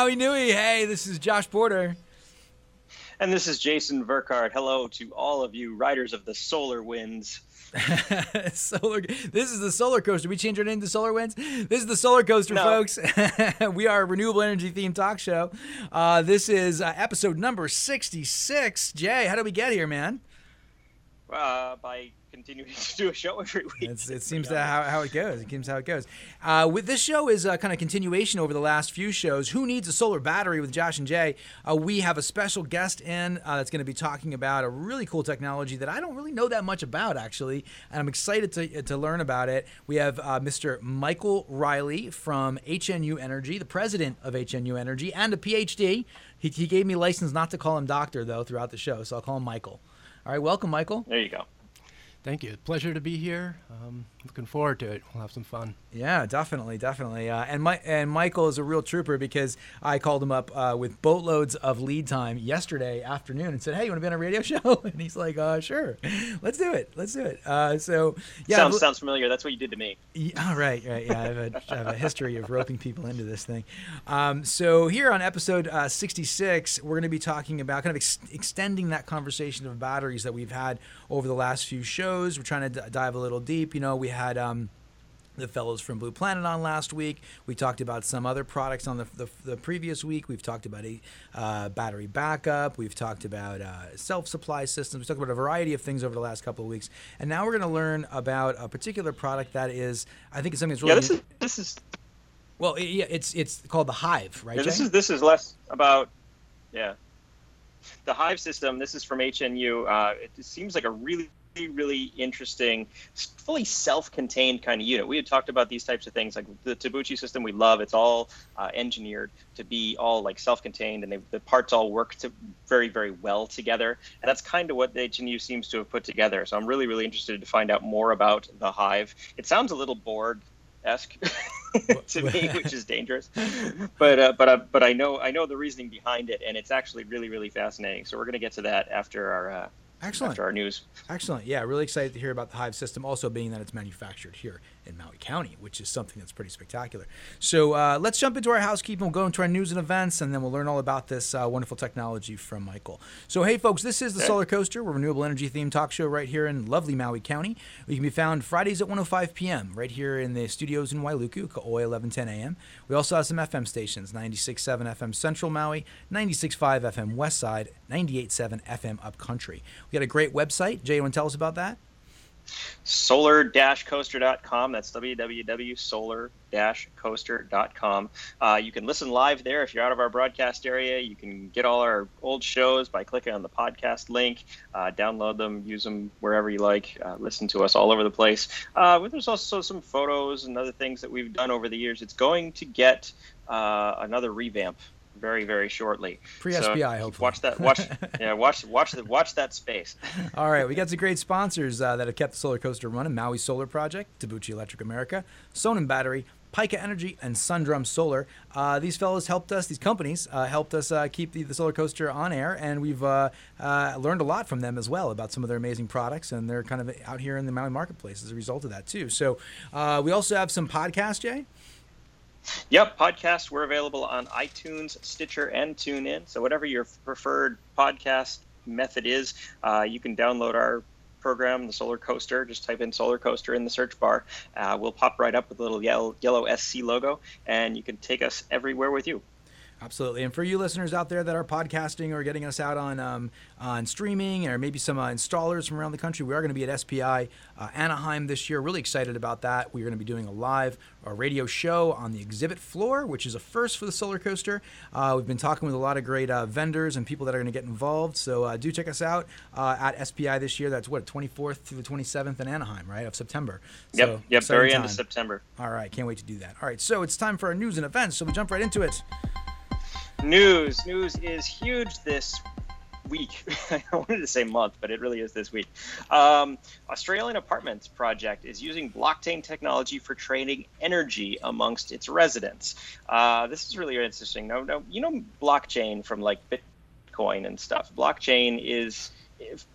Maui Nui. Hey, this is Josh Porter. And this is Jason Verkard. Hello to all of you riders of the solar winds. solar. This is the solar coaster. We changed our name to Solar Winds. This is the solar coaster, No. folks. we are a renewable energy themed talk show. Uh, this is uh, episode number sixty-six. Jay, how did we get here, man? Uh, by continuing to do a show every week. It's, it seems to how, how it goes. It seems how it goes. Uh, with this show is a kind of continuation over the last few shows. Who needs a solar battery with Josh and Jay? Uh, we have a special guest in uh, that's going to be talking about a really cool technology that I don't really know that much about actually, and I'm excited to to learn about it. We have uh, Mr. Michael Riley from HNU Energy, the president of HNU Energy, and a PhD. He, he gave me license not to call him doctor though throughout the show, so I'll call him Michael. All right, welcome, Michael. There you go. Thank you. Pleasure to be here. Um, looking forward to it. We'll have some fun. Yeah, definitely, definitely. Uh, and my and Michael is a real trooper because I called him up uh, with boatloads of lead time yesterday afternoon and said, "Hey, you want to be on a radio show?" And he's like, uh, "Sure, let's do it, let's do it." Uh, so yeah, sounds sounds familiar. That's what you did to me. yeah, right, right. Yeah, I have, a, I have a history of roping people into this thing. Um, so here on episode uh, 66, we're going to be talking about kind of ex- extending that conversation of batteries that we've had over the last few shows. We're trying to d- dive a little deep. You know, we had. Um, the fellows from Blue Planet on last week. We talked about some other products on the, the, the previous week. We've talked about a uh, battery backup. We've talked about uh, self supply systems. We've talked about a variety of things over the last couple of weeks. And now we're going to learn about a particular product that is, I think, it's something that's really Yeah, this is this is well. it- yeah, it's it's called the Hive, right? yeah, this Jay? is this is less about yeah the Hive system. This is from HNU. Uh, it seems like a really really interesting, fully self-contained kind of unit. We had talked about these types of things, like the Tabuchi system. We love it's all uh, engineered to be all like self-contained, and they, the parts all work to very very well together. And that's kind of what the HNU seems to have put together. So I'm really really interested to find out more about the Hive. It sounds a little Borg esque to me, which is dangerous. But uh, but uh, but I know I know the reasoning behind it, and it's actually really really fascinating. So we're gonna get to that after our uh, Excellent. after our news. Excellent. Yeah, really excited to hear about the Hive system, also being that it's manufactured here in Maui County, which is something that's pretty spectacular. So uh, let's jump into our housekeeping. We'll go into our news and events, and then we'll learn all about this uh, wonderful technology from Michael. So, hey, folks, this is the Solar Coaster. We're a renewable energy themed talk show right here in lovely Maui County. We can be found Fridays at 105 p.m. right here in the studios in Wailuku, Ka'oi 1110 a.m. We also have some FM stations 96.7 FM Central Maui, 96.5 FM West Side, 98.7 FM Upcountry. We got a great website. Jay, you want to tell us about that? solar-coaster.com. That's www.solar-coaster.com. Uh, you can listen live there if you're out of our broadcast area. You can get all our old shows by clicking on the podcast link, uh, download them, use them wherever you like, uh, listen to us all over the place. Uh, there's also some photos and other things that we've done over the years. It's going to get uh, another revamp very, very shortly. Pre So hopefully. Watch that. Watch. yeah. Watch. Watch the. Watch that space. All right, we got some great sponsors uh, that have kept the solar coaster running: Maui Solar Project, Tabuchi Electric America, Sonnen Battery, Pika Energy, and Sundrum Solar. Uh, these fellows helped us; these companies uh, helped us uh, keep the, the solar coaster on air, and we've uh, uh, learned a lot from them as well about some of their amazing products, and they're kind of out here in the Maui marketplace as a result of that too. So uh, we also have some podcasts, Jay. Yep, podcasts. We're available on iTunes, Stitcher, and TuneIn. So whatever your preferred podcast method is, uh, you can download our program, the Solar Coaster. Just type in Solar Coaster in the search bar. Uh, we'll pop right up with a little yellow, yellow SC logo, and you can take us everywhere with you. Absolutely. And for you listeners out there that are podcasting or getting us out on um, on streaming or maybe some uh, installers from around the country, we are going to be at SPI uh, Anaheim this year. Really excited about that. We're going to be doing a live uh, radio show on the exhibit floor, which is a first for the solar coaster. Uh, we've been talking with a lot of great uh, vendors and people that are going to get involved. So uh, do check us out uh, at SPI this year. That's what 24th through the 27th in Anaheim, right, of September. Yep, So, yep, very end of. September. All right, can't wait to do that. All right, so it's time for our news and events. So we jump right into it. News. News is huge this week. I wanted to say month, but it really is this week. Um, Australian Apartments Project is using blockchain technology for trading energy amongst its residents. Uh, this is really interesting. No, no, you know blockchain from like Bitcoin and stuff. Blockchain is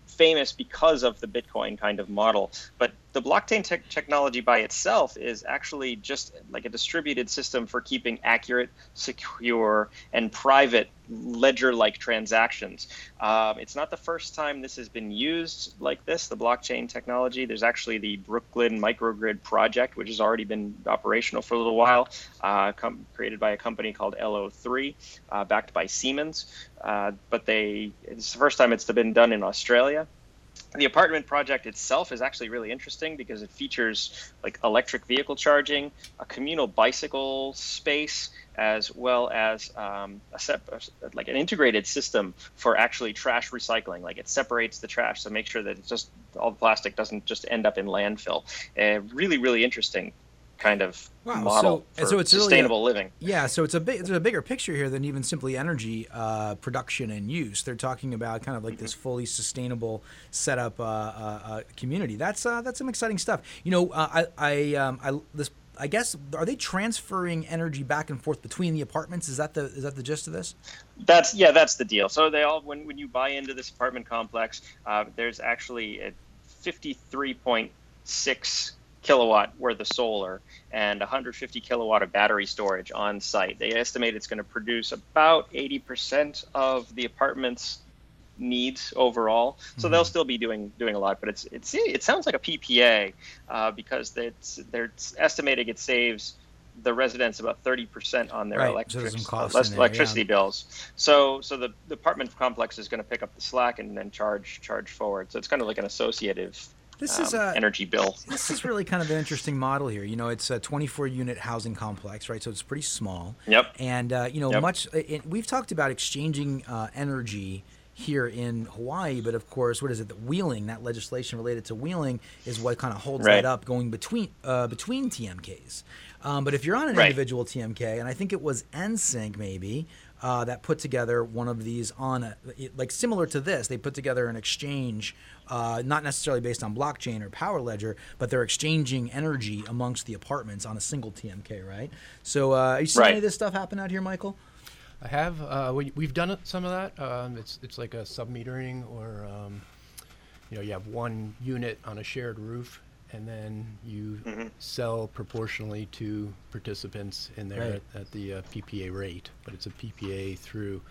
famous because of the Bitcoin kind of model, but the blockchain te- technology by itself is actually just like a distributed system for keeping accurate, secure, and private ledger-like transactions. Um, it's not the first time this has been used like this, the blockchain technology. There's actually the Brooklyn microgrid project, which has already been operational for a little while, uh, com- created by a company called LO3, uh, backed by Siemens. Uh, but they, it's the first time it's been done in Australia the apartment project itself is actually really interesting because it features like electric vehicle charging, a communal bicycle space, as well as um, a sep- like an integrated system for actually trash recycling. Like it separates the trash to make sure that it's just all the plastic doesn't just end up in landfill. Uh, really, really interesting kind of wow. model so, for so it's sustainable really a, living. Yeah, so it's a big, there's a bigger picture here than even simply energy uh, production and use. They're talking about kind of like mm-hmm. this fully sustainable setup uh, uh, uh community. That's uh, that's some exciting stuff. You know, uh, I I, um, I this. I guess are they transferring energy back and forth between the apartments? Is that the is that the gist of this? That's yeah, that's the deal. So they all when when you buy into this apartment complex, there's actually a 53.6 kilowatt worth of solar and 150 kilowatt of battery storage on site. They estimate it's going to produce about 80% of the apartment's needs overall. So mm-hmm. they'll still be doing doing a lot, but it's it's it sounds like a PPA uh, because it's they're estimating it saves the residents about 30% on their right. electric, so uh, less electricity yeah. bills. So so the, the apartment complex is going to pick up the slack and then charge charge forward. So it's kind of like an associative this um, is a energy bill. this is really kind of an interesting model here. You know, it's a 24 unit housing complex, right? So it's pretty small. Yep. And uh, you know, yep. much it, we've talked about exchanging uh, energy here in Hawaii, but of course, what is it? The wheeling, that legislation related to wheeling, is what kind of holds right. that up, going between uh, between TMKs. Um, but if you're on an right. individual TMK, and I think it was EnSync maybe uh, that put together one of these on a, like similar to this, they put together an exchange uh, not necessarily based on blockchain or Power Ledger, but they're exchanging energy amongst the apartments on a single TMK, right? So, uh, are you seeing right. any of this stuff happen out here, Michael? I have. Uh, we, have done some of that. Um, it's it's like a sub metering, or um, you know, you have one unit on a shared roof, and then you mm-hmm. sell proportionally to participants in there right. at, at, the uh, PPA rate. But it's a PPA through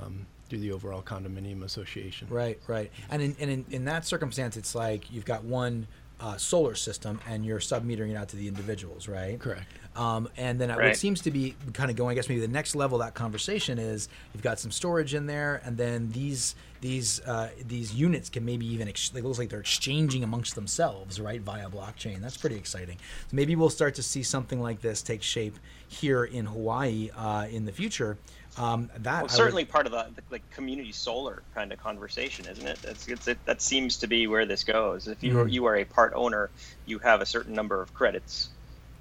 um, through the overall condominium association. Right, right. And in, and in, in that circumstance, it's like you've got one uh, solar system and you're submetering it out to the individuals, right? Correct. Um, and then right. what seems to be kind of going, I guess maybe the next level of that conversation is you've got some storage in there, and then these these uh, these units can maybe even ex- it looks like they're exchanging amongst themselves, right, via blockchain. That's pretty exciting. So maybe we'll start to see something like this take shape here in Hawaii uh, in the future. Um, that well, certainly would, part of the, the, like community solar kind of conversation, isn't it? That's it's, it, that seems to be where this goes. If you mm-hmm. you are a part owner, you have a certain number of credits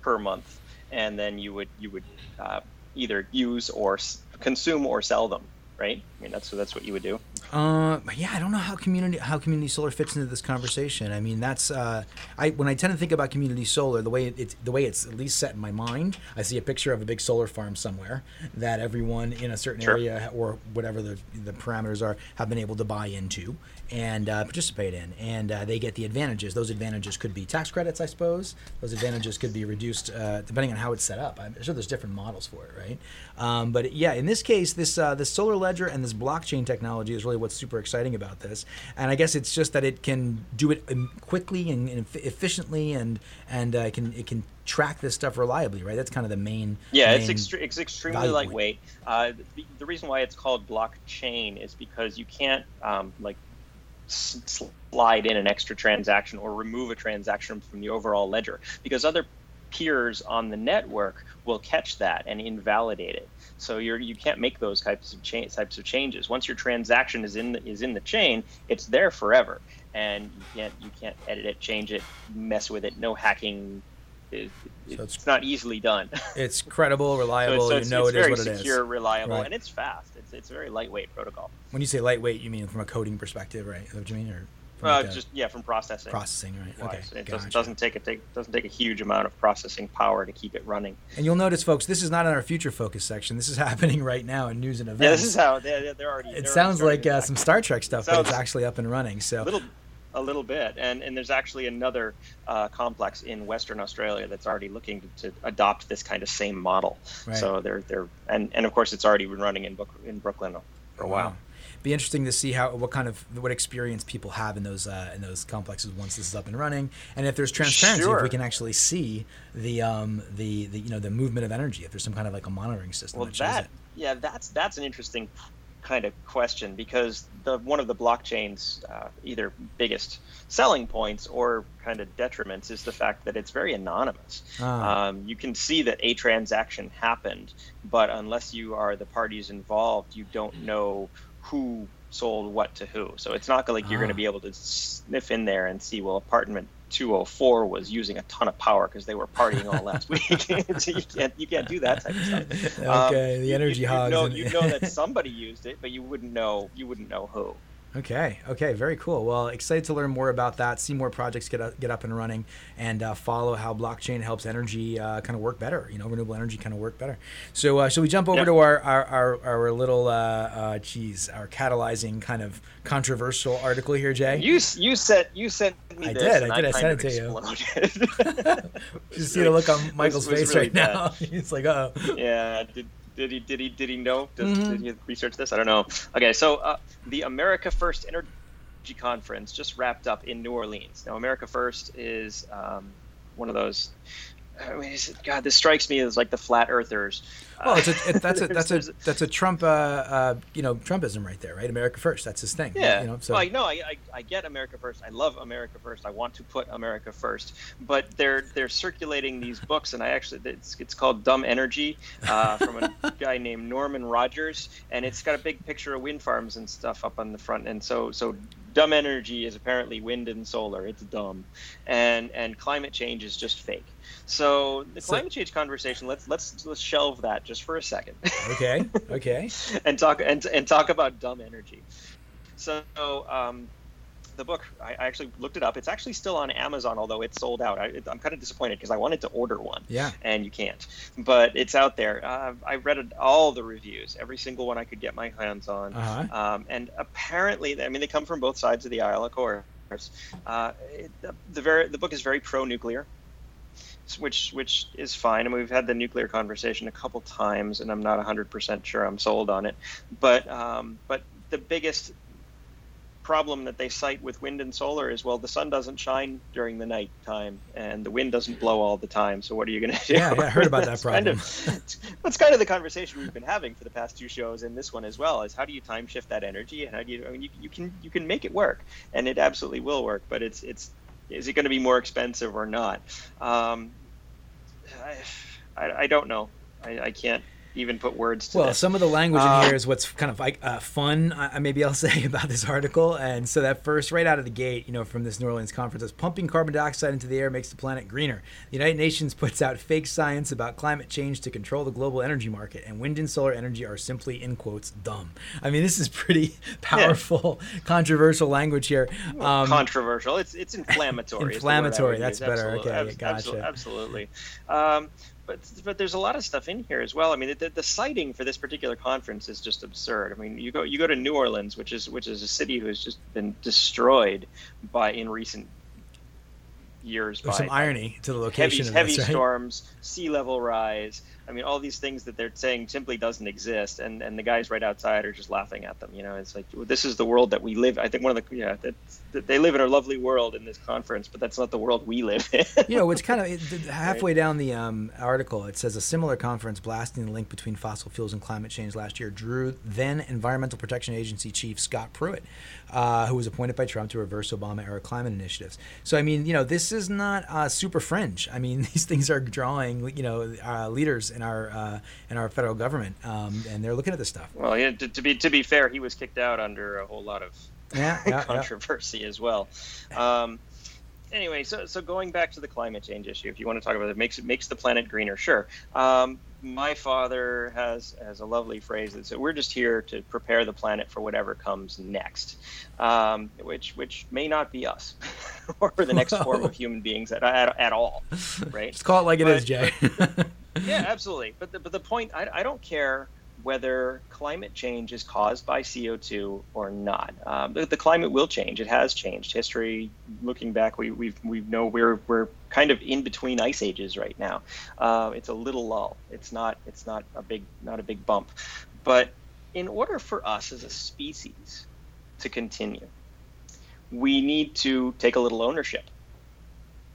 per month, and then you would you would uh, either use or s- consume or sell them right? I mean, that's that's what you would do. Uh, yeah, I don't know how community how community solar fits into this conversation. I mean, that's uh, I when I tend to think about community solar, the way it's the way it's at least set in my mind, I see a picture of a big solar farm somewhere that everyone in a certain sure. area or whatever the the parameters are have been able to buy into and uh, participate in, and uh, they get the advantages. Those advantages could be tax credits, I suppose. Those advantages could be reduced uh, depending on how it's set up. I'm sure there's different models for it, right? Um, but yeah, in this case, this uh, this solar ledger and this blockchain technology is really what's super exciting about this. And I guess it's just that it can do it um, quickly and, and efficiently, and and uh, can it can track this stuff reliably, right? That's kind of the main. Yeah, main it's extre- it's extremely lightweight. Uh, the, the, reason why it's called blockchain is because you can't um, like slide in an extra transaction or remove a transaction from the overall ledger because other peers on the network will catch that and invalidate it. So you're you can't make those types of cha- types of changes. Once your transaction is in the, is in the chain, it's there forever, and you can't you can't edit it, change it, mess with it. No hacking. It, so it's, it's, not easily done. It's credible, reliable. so, so it's, you know it's it very is what secure, it is. reliable, right. and it's fast. It's it's a very lightweight protocol. When you say lightweight, you mean from a coding perspective, right? Is that what you mean, or uh, like just yeah, from processing. Processing, right? Okay. It gotcha. doesn't, take a take, doesn't take a huge amount of processing power to keep it running. And you'll notice, folks, this is not in our future focus section. This is happening right now in news and events. Yeah, this is how they, they're already. It they're sounds already like uh, some Star Trek stuff, but it's actually up and running. So little a little bit, and and there's actually another uh, complex in Western Australia that's already looking to, to adopt this kind of same model. Right. So they're they're and and of course it's already been running in Book, in Brooklyn for a wow. Be interesting to see how what kind of what experience people have in those uh, in those complexes once this is up and running, and if there's transparency, sure. if we can actually see the um the, the you know the movement of energy, if there's some kind of like a monitoring system. Well, that, that yeah, that's that's an interesting kind of question because the one of the blockchain's uh, either biggest selling points or kind of detriments is the fact that it's very anonymous. Ah. Um, you can see that a transaction happened, but unless you are the parties involved, you don't know who sold what to who. So it's not like you're going to ah. be able to sniff in there and see, well, apartment 204 was using a ton of power because they were partying all last week. so you can't you can't do that type of stuff. Okay, um, the energy you, hogs. You know, you know that somebody used it, but you wouldn't know you wouldn't know who. Okay. Okay. Very cool. Well, excited to learn more about that. See more projects get up, get up and running, and uh, follow how blockchain helps energy uh, kind of work better. You know, renewable energy kind of work better. So, uh, shall we jump over yep. to our our, our, our little, uh, uh, geez, our catalyzing kind of controversial article here, Jay? You you sent you sent me I. Did, I did. I, I sent it to you. Just see the look on Michael's was face really right bad. now. He's like, oh. Yeah. Did, did he did he did he know? Does, mm-hmm. Did he research this? I don't know. Okay, so uh, the America First Energy Conference just wrapped up in New Orleans. Now, America First is um, one of those I mean, God, this strikes me as like the flat earthers. Well, it's a, it, that's a that's a that's a Trump, uh, uh, you know, Trumpism right there, right? America first. That's his thing. Yeah. You know, so. Well, no, I, I, I get America first. I love America first. I want to put America first. But they're they're circulating these books, and I actually it's it's called Dumb Energy uh, from a guy named Norman Rogers, and it's got a big picture of wind farms and stuff up on the front. And so so dumb energy is apparently wind and solar. It's dumb, and and climate change is just fake. So the so, climate change conversation, let's let's let's shelve that just for a second. Okay. Okay. and talk and and talk about dumb energy. So um, the book, I, I, actually looked it up. It's actually still on Amazon, although it's sold out. I, am kind of disappointed because I wanted to order one. Yeah. And you can't. But it's out there. Uh, I read all the reviews, every single one I could get my hands on. Uh-huh. Um, and apparently, I mean, they come from both sides of the aisle, of course. Uh, it, the, the, very, the book is very pro-nuclear which which is fine. And we've had the nuclear conversation a couple times, and I'm not 100% sure I'm sold on it. But um, but the biggest problem that they cite with wind and solar is well the sun doesn't shine during the night time and the wind doesn't blow all the time so what are you going to do yeah, yeah i heard about that problem kind of, that's kind of the conversation we've been having for the past two shows and this one as well is how do you time shift that energy and how do you I mean, you, you can you can make it work and it absolutely will work but it's it's is it going to be more expensive or not? Um, I, I, don't know. I, I can't even put words to well some of the language in here um, what's kind of like uh, fun uh, maybe i'll say about this article. And so that first right out of the gate you know from this new orleans conference is pumping carbon dioxide into the air makes the planet greener. The united nations puts out fake science about climate change to control the global energy market and wind and solar energy are simply in quotes dumb. I mean this is pretty powerful yeah. controversial language here. Um, controversial. It's it's inflammatory inflammatory that's better. Absolutely. okay gotcha. absolutely. Um, but but there's a lot of stuff in here as well. I mean, the, the citing for this particular conference is just absurd. I mean, you go you go to New Orleans, which is which is a city who has just been destroyed by in recent years. There's by, some irony to the location. Heavy, heavy this, right? storms, sea level rise. I mean, all these things that they're saying simply doesn't exist, and, and the guys right outside are just laughing at them. You know, it's like this is the world that we live. I think one of the yeah, that, that they live in a lovely world in this conference, but that's not the world we live in. you know, it's kind of halfway right. down the um, article. It says a similar conference blasting the link between fossil fuels and climate change last year drew then Environmental Protection Agency Chief Scott Pruitt, uh, who was appointed by Trump to reverse Obama era climate initiatives. So I mean, you know, this is not uh, super fringe. I mean, these things are drawing, you know, uh, leaders in our uh, in our federal government, um, and they're looking at this stuff. Well, yeah, to, to, be to be fair, he was kicked out under a whole lot of yeah, yeah controversy yeah. as well. Um, anyway, so so going back to the climate change issue, if you want to talk about it, makes it makes the planet greener. Sure. Um, my father has has a lovely phrase that says, "We're just here to prepare the planet for whatever comes next," um, which which may not be us or the next form of human beings at, at, at all, right? Just call it like but, it is, Jay. yeah, absolutely. But the, but the point, I, I don't care whether climate change is caused by CO2 or not. Um, the, the, climate will change. It has changed. History, looking back, we we we know we're we're kind of in between ice ages right now. Uh, it's a little lull. It's not it's not a big not a big bump, but in order for us as a species to continue, we need to take a little ownership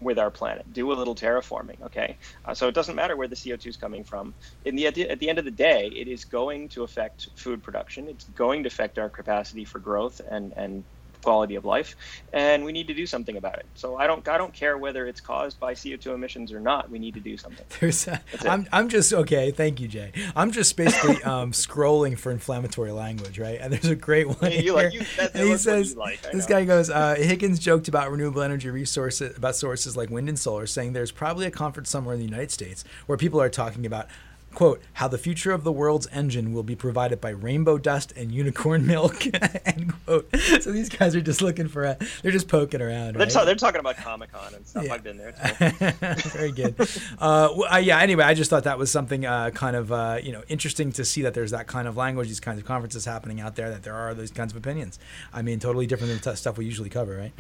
with our planet, do a little terraforming. Okay, uh, so it doesn't matter where the CO2 is coming from. In the at the end of the day, it is going to affect food production. It's going to affect our capacity for growth and and quality of life, and we need to do something about it. So I don't I don't care whether it's caused by CO2 emissions or not. We need to do something. There's a, I'm I'm just okay. Thank you, Jay. I'm just basically um, scrolling for inflammatory language, right? And there's a great one. you like, you, that, he says like, this guy goes. Uh, Higgins joked about renewable energy resources about sources like wind and solar, saying there's probably a conference somewhere in the United States where people are talking about quote, how the future of the world's engine will be provided by rainbow dust and unicorn milk, end quote. So these guys are just looking for a, they're just poking around. They're, ta- they're talking about Comic Con and stuff. Yeah. I've been there too. Very good. uh, well, uh, yeah, anyway, I just thought that was something uh, kind of, uh, you know, interesting to see that there's that kind of language, these kinds of conferences happening out there, that there are those kinds of opinions. I mean, totally different than t- stuff we usually cover, right?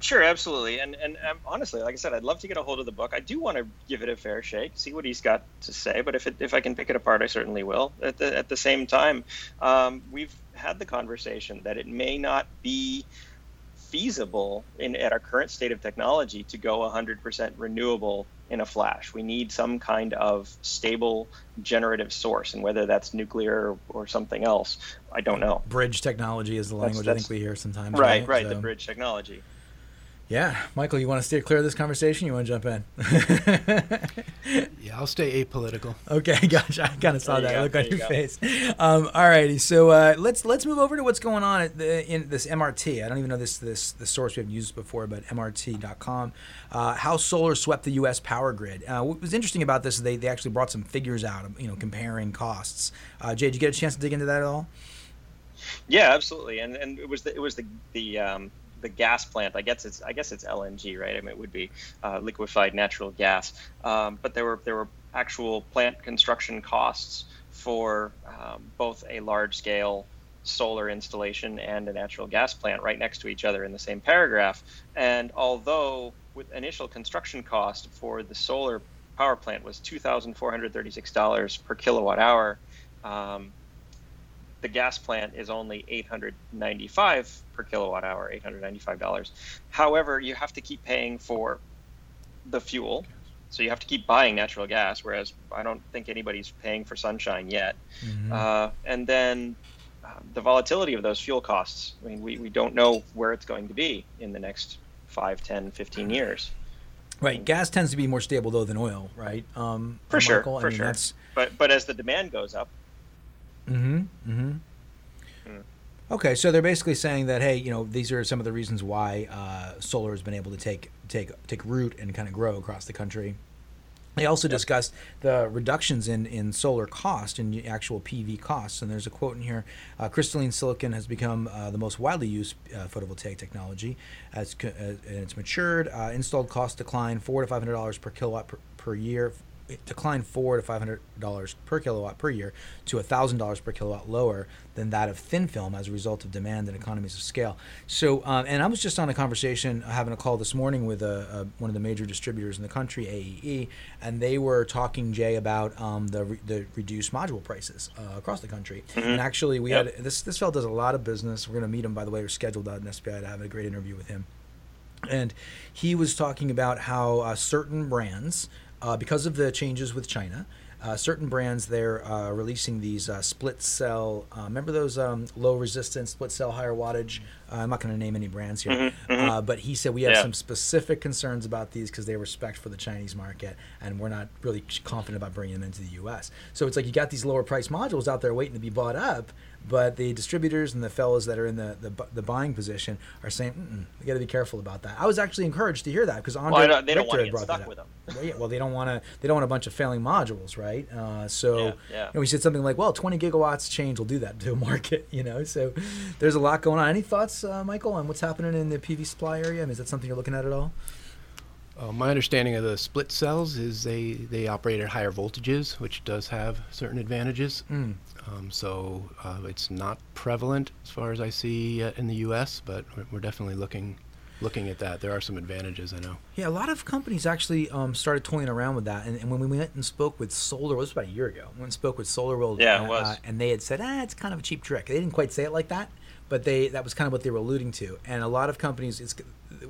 Sure, absolutely, and and um, honestly, like I said, I'd love to get a hold of the book. I do want to give it a fair shake, see what he's got to say. But if it, if I can pick it apart, I certainly will. At the at the same time, um, we've had the conversation that it may not be feasible in at our current state of technology to go 100% renewable in a flash. We need some kind of stable generative source, and whether that's nuclear or, or something else, I don't know. Bridge technology is the language that's, that's, I think we hear sometimes. Right, right, right so. the bridge technology. Yeah, Michael, you want to steer clear of this conversation? You want to jump in? yeah, I'll stay apolitical. Okay, gotcha. I kind of saw that look on your go. face. Um, all righty, so uh, let's let's move over to what's going on at the, in this MRT. I don't even know this this the source we haven't used before, but MRT.com. Uh, how solar swept the U.S. power grid. Uh, what was interesting about this is they, they actually brought some figures out, you know, comparing costs. Uh, Jay, did you get a chance to dig into that at all? Yeah, absolutely, and and it was the, it was the the um, the gas plant. I guess it's I guess it's LNG, right? I mean, it would be uh, liquefied natural gas. Um, but there were there were actual plant construction costs for um, both a large scale solar installation and a natural gas plant right next to each other in the same paragraph. And although with initial construction cost for the solar power plant was $2,436 per kilowatt hour, um, the gas plant is only 895 per kilowatt hour, $895. However, you have to keep paying for the fuel. So you have to keep buying natural gas, whereas I don't think anybody's paying for sunshine yet. Mm-hmm. Uh, and then uh, the volatility of those fuel costs. I mean, we, we don't know where it's going to be in the next 5, 10, 15 years. Right. Gas tends to be more stable, though, than oil, right? Um, for sure. Michael, for I mean, sure. That's... But, but as the demand goes up, Mm-hmm. Mm-hmm. Mm. Okay, so they're basically saying that hey, you know, these are some of the reasons why uh, solar has been able to take take take root and kind of grow across the country. They also yep. discussed the reductions in, in solar cost and actual PV costs. And there's a quote in here uh, crystalline silicon has become uh, the most widely used uh, photovoltaic technology. As, co- uh, and it's matured. Uh, installed cost decline four to $500 per kilowatt per, per year it declined four to five hundred dollars per kilowatt per year to thousand dollars per kilowatt lower than that of thin film as a result of demand and economies of scale. So, um, and I was just on a conversation, having a call this morning with a, a, one of the major distributors in the country, AEE, and they were talking Jay about um, the re- the reduced module prices uh, across the country. Mm-hmm. And actually, we yep. had this this fellow does a lot of business. We're going to meet him by the way. We're scheduled out in SPI to have a great interview with him. And he was talking about how uh, certain brands uh, because of the changes with China. Uh, certain brands they're uh, releasing these uh, split cell. Uh, remember those um, low resistance split cell higher wattage? Uh, I'm not going to name any brands here, mm-hmm, mm-hmm. Uh, but he said we have yeah. some specific concerns about these because they respect for the Chinese market, and we're not really confident about bringing them into the U.S. So it's like you got these lower price modules out there waiting to be bought up, but the distributors and the fellows that are in the, the, the buying position are saying, we got to be careful about that. I was actually encouraged to hear that because Andre well, they don't want to get stuck with them. well, yeah, well, they don't want to. They don't want a bunch of failing modules, right? Uh, so yeah, yeah. You know, we said something like, "Well, 20 gigawatts change will do that to a market." You know, so there's a lot going on. Any thoughts, uh, Michael, on what's happening in the PV supply area? I mean, is that something you're looking at at all? Uh, my understanding of the split cells is they, they operate at higher voltages, which does have certain advantages. Mm. Um, so uh, it's not prevalent as far as I see uh, in the U.S., but we're, we're definitely looking looking at that. There are some advantages, I know. Yeah, a lot of companies actually um, started toying around with that. And, and, when we went and spoke with Solar, it was about a year ago. We went and spoke with Solar World. Yeah, uh, it was. Uh, and they had said, ah, it's kind of a cheap trick. They didn't quite say it like that, but they that was kind of what they were alluding to. And a lot of companies, it's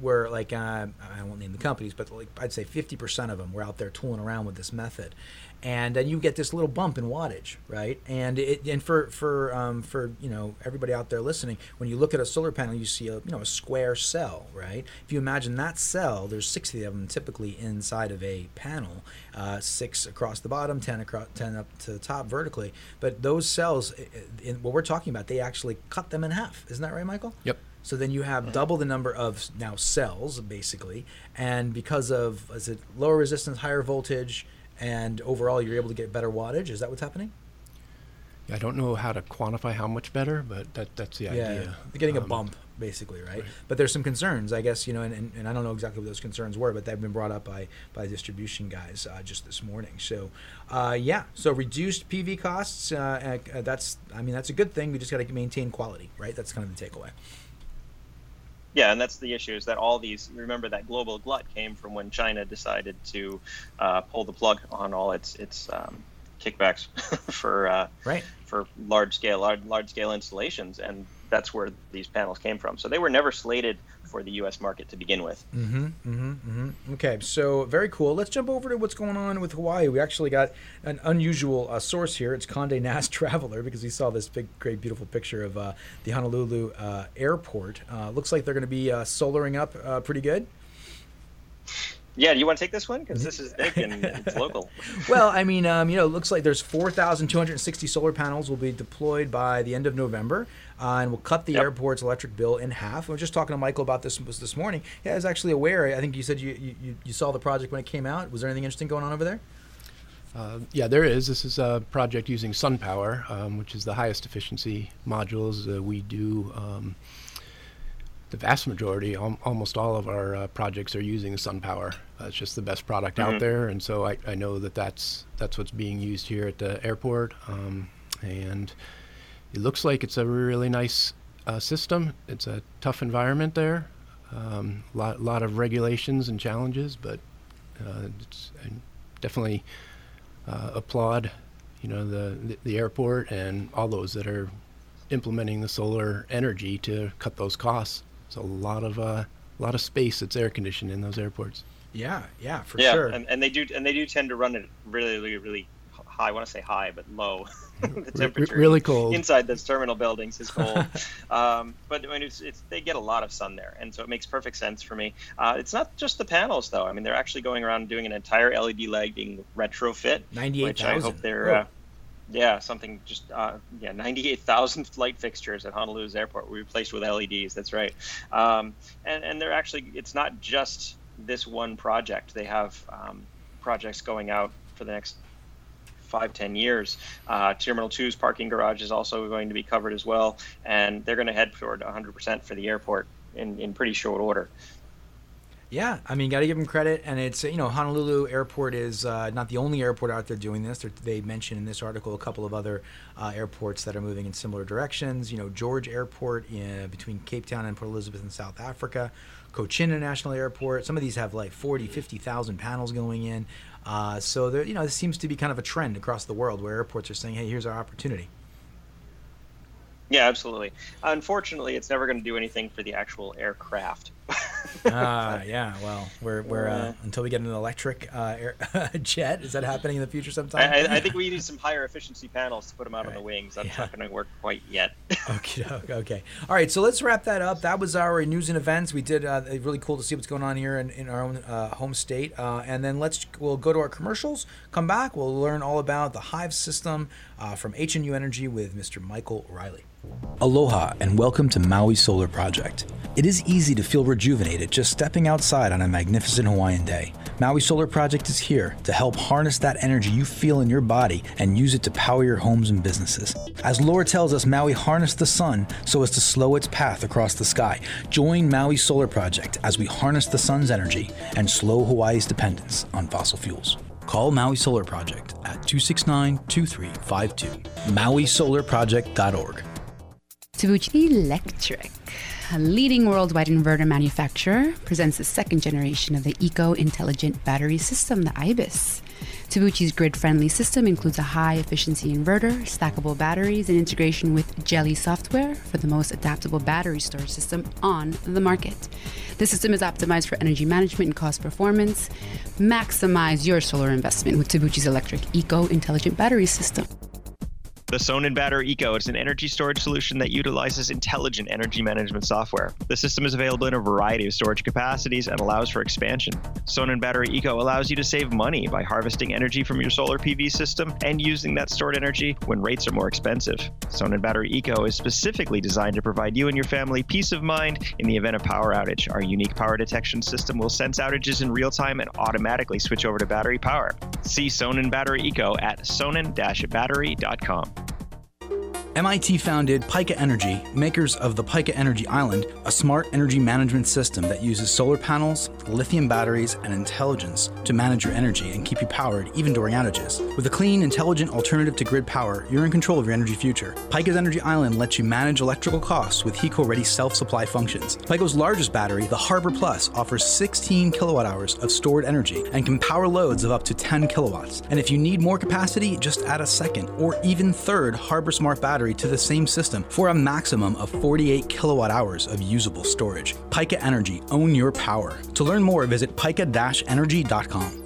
were like, uh, I won't name the companies, but like I'd say 50% of them were out there tooling around with this method and then you get this little bump in wattage, right? And it, and for for um, for you know everybody out there listening, when you look at a solar panel, you see a you know a square cell, right? If you imagine that cell, there's 60 of them typically inside of a panel, uh, six across the bottom, 10 across, 10 up to the top vertically. But those cells, in what we're talking about, they actually cut them in half. Isn't that right, Michael? Yep. So then you have double the number of now cells, basically, and because of is it lower resistance, higher voltage and overall you're able to get better wattage. Is that what's happening? Yeah, I don't know how to quantify how much better, but that that's the yeah, idea. You're getting um, a bump basically, right? right? But there's some concerns, I guess, you know, and, and, and, I don't know exactly what those concerns were, but they've been brought up by by distribution guys uh, just this morning. So, uh, yeah, so reduced PV costs. Uh, uh, that's, I mean, that's a good thing. We just got to maintain quality, right? That's kind of the takeaway. Yeah, and that's the issue is that all these remember that global glut came from when China decided to uh, pull the plug on all its its um, kickbacks for uh, right for large scale large, large scale installations, and that's where these panels came from. So they were never slated for the U.S. market to begin with. Mm-hmm, mm-hmm, mm-hmm. Okay, so very cool. Let's jump over to what's going on with Hawaii. We actually got an unusual uh, source here. It's Condé Nast Traveler because we saw this big, great, beautiful picture of uh, the Honolulu uh, airport. Uh, looks like they're going to be uh, solaring up uh, pretty good. Yeah, do you want to take this one because this is big and it's local? well, I mean, um, you know, it looks like there's 4,260 solar panels will be deployed by the end of November, uh, and will cut the yep. airport's electric bill in half. I was just talking to Michael about this this morning. Yeah, I was actually aware. I think you said you, you, you saw the project when it came out. Was there anything interesting going on over there? Uh, yeah, there is. This is a project using SunPower, um, which is the highest efficiency modules. Uh, we do. Um, the vast majority, al- almost all of our uh, projects are using SunPower. Uh, it's just the best product mm-hmm. out there, and so I, I know that that's that's what's being used here at the airport. Um, and it looks like it's a really nice uh, system. It's a tough environment there, a um, lot lot of regulations and challenges, but uh, it's I definitely uh, applaud you know the, the the airport and all those that are implementing the solar energy to cut those costs. It's a lot of uh, a lot of space that's air conditioned in those airports. Yeah, yeah, for yeah, sure. and, and they do and they do tend to run it really, really, really high. I want to say high, but low. the temperature really cold inside those terminal buildings is cold. um, but I mean, it's, it's, they get a lot of sun there, and so it makes perfect sense for me. Uh, it's not just the panels, though. I mean, they're actually going around and doing an entire LED lighting retrofit, which I hope they're. Uh, yeah, something just uh, yeah, ninety-eight thousand light fixtures at Honolulu's airport were replaced with LEDs. That's right, um, and and they're actually it's not just this one project. They have um, projects going out for the next five ten years. Uh, Terminal 2's parking garage is also going to be covered as well, and they're going to head toward 100% for the airport in in pretty short order. Yeah, I mean, got to give them credit. And it's, you know, Honolulu Airport is uh, not the only airport out there doing this. They're, they mention in this article a couple of other uh, airports that are moving in similar directions. You know, George Airport in, between Cape Town and Port Elizabeth in South Africa, Cochin International Airport. Some of these have like 40, 50,000 panels going in. Uh, so, there, you know, this seems to be kind of a trend across the world where airports are saying, hey, here's our opportunity. Yeah, absolutely. Unfortunately, it's never going to do anything for the actual aircraft. Ah, uh, yeah. Well, we're we're uh, until we get an electric uh, air, jet. Is that happening in the future sometime? I, I, think we need some higher efficiency panels to put them out right. on the wings. That's yeah. not going to work quite yet. okay. Okay. All right. So let's wrap that up. That was our news and events. We did uh, really cool to see what's going on here in, in our own uh, home state. Uh, and then let's we'll go to our commercials. Come back. We'll learn all about the Hive system from HNU Energy with Mr. Michael Riley. Aloha and welcome to Maui Solar Project. It is easy to feel rejuvenated just stepping outside on a magnificent Hawaiian day, Maui Solar Project is here to help harness that energy you feel in your body and use it to power your homes and businesses. As Laura tells us, Maui harnessed the sun so as to slow its path across the sky. Join Maui Solar Project as we harness the sun's energy and slow Hawaii's dependence on fossil fuels. Call Maui Solar Project at 269 2352. MauiSolarProject.org. Tabuchi Electric, a leading worldwide inverter manufacturer, presents the second generation of the Eco Intelligent Battery System, the IBIS. Tabuchi's grid friendly system includes a high efficiency inverter, stackable batteries, and integration with Geli software for the most adaptable battery storage system on the market. The system is optimized for energy management and cost performance. Maximize your solar investment with Tabuchi's electric Eco Intelligent Battery System. The Sonnen Battery Eco is an energy storage solution that utilizes intelligent energy management software. The system is available in a variety of storage capacities and allows for expansion. Sonnen Battery Eco allows you to save money by harvesting energy from your solar PV system and using that stored energy when rates are more expensive. Sonnen Battery Eco is specifically designed to provide you and your family peace of mind in the event of power outage. Our unique power detection system will sense outages in real time and automatically switch over to battery power. See Sonnen Battery Eco at sonnen-battery.com. MIT founded Pika Energy, makers of the Pika Energy Island, a smart energy management system that uses solar panels, lithium batteries, and intelligence to manage your energy and keep you powered even during outages. With a clean, intelligent alternative to grid power, you're in control of your energy future. Pika's Energy Island lets you manage electrical costs with HECO ready self supply functions. Pika's largest battery, the Harbor Plus, offers 16 kilowatt hours of stored energy and can power loads of up to 10 kilowatts. And if you need more capacity, just add a second or even third Harbor Smart battery to the same system for a maximum of 48 kilowatt hours of usable storage. Pika Energy, own your power. To learn more, visit pika-energy.com.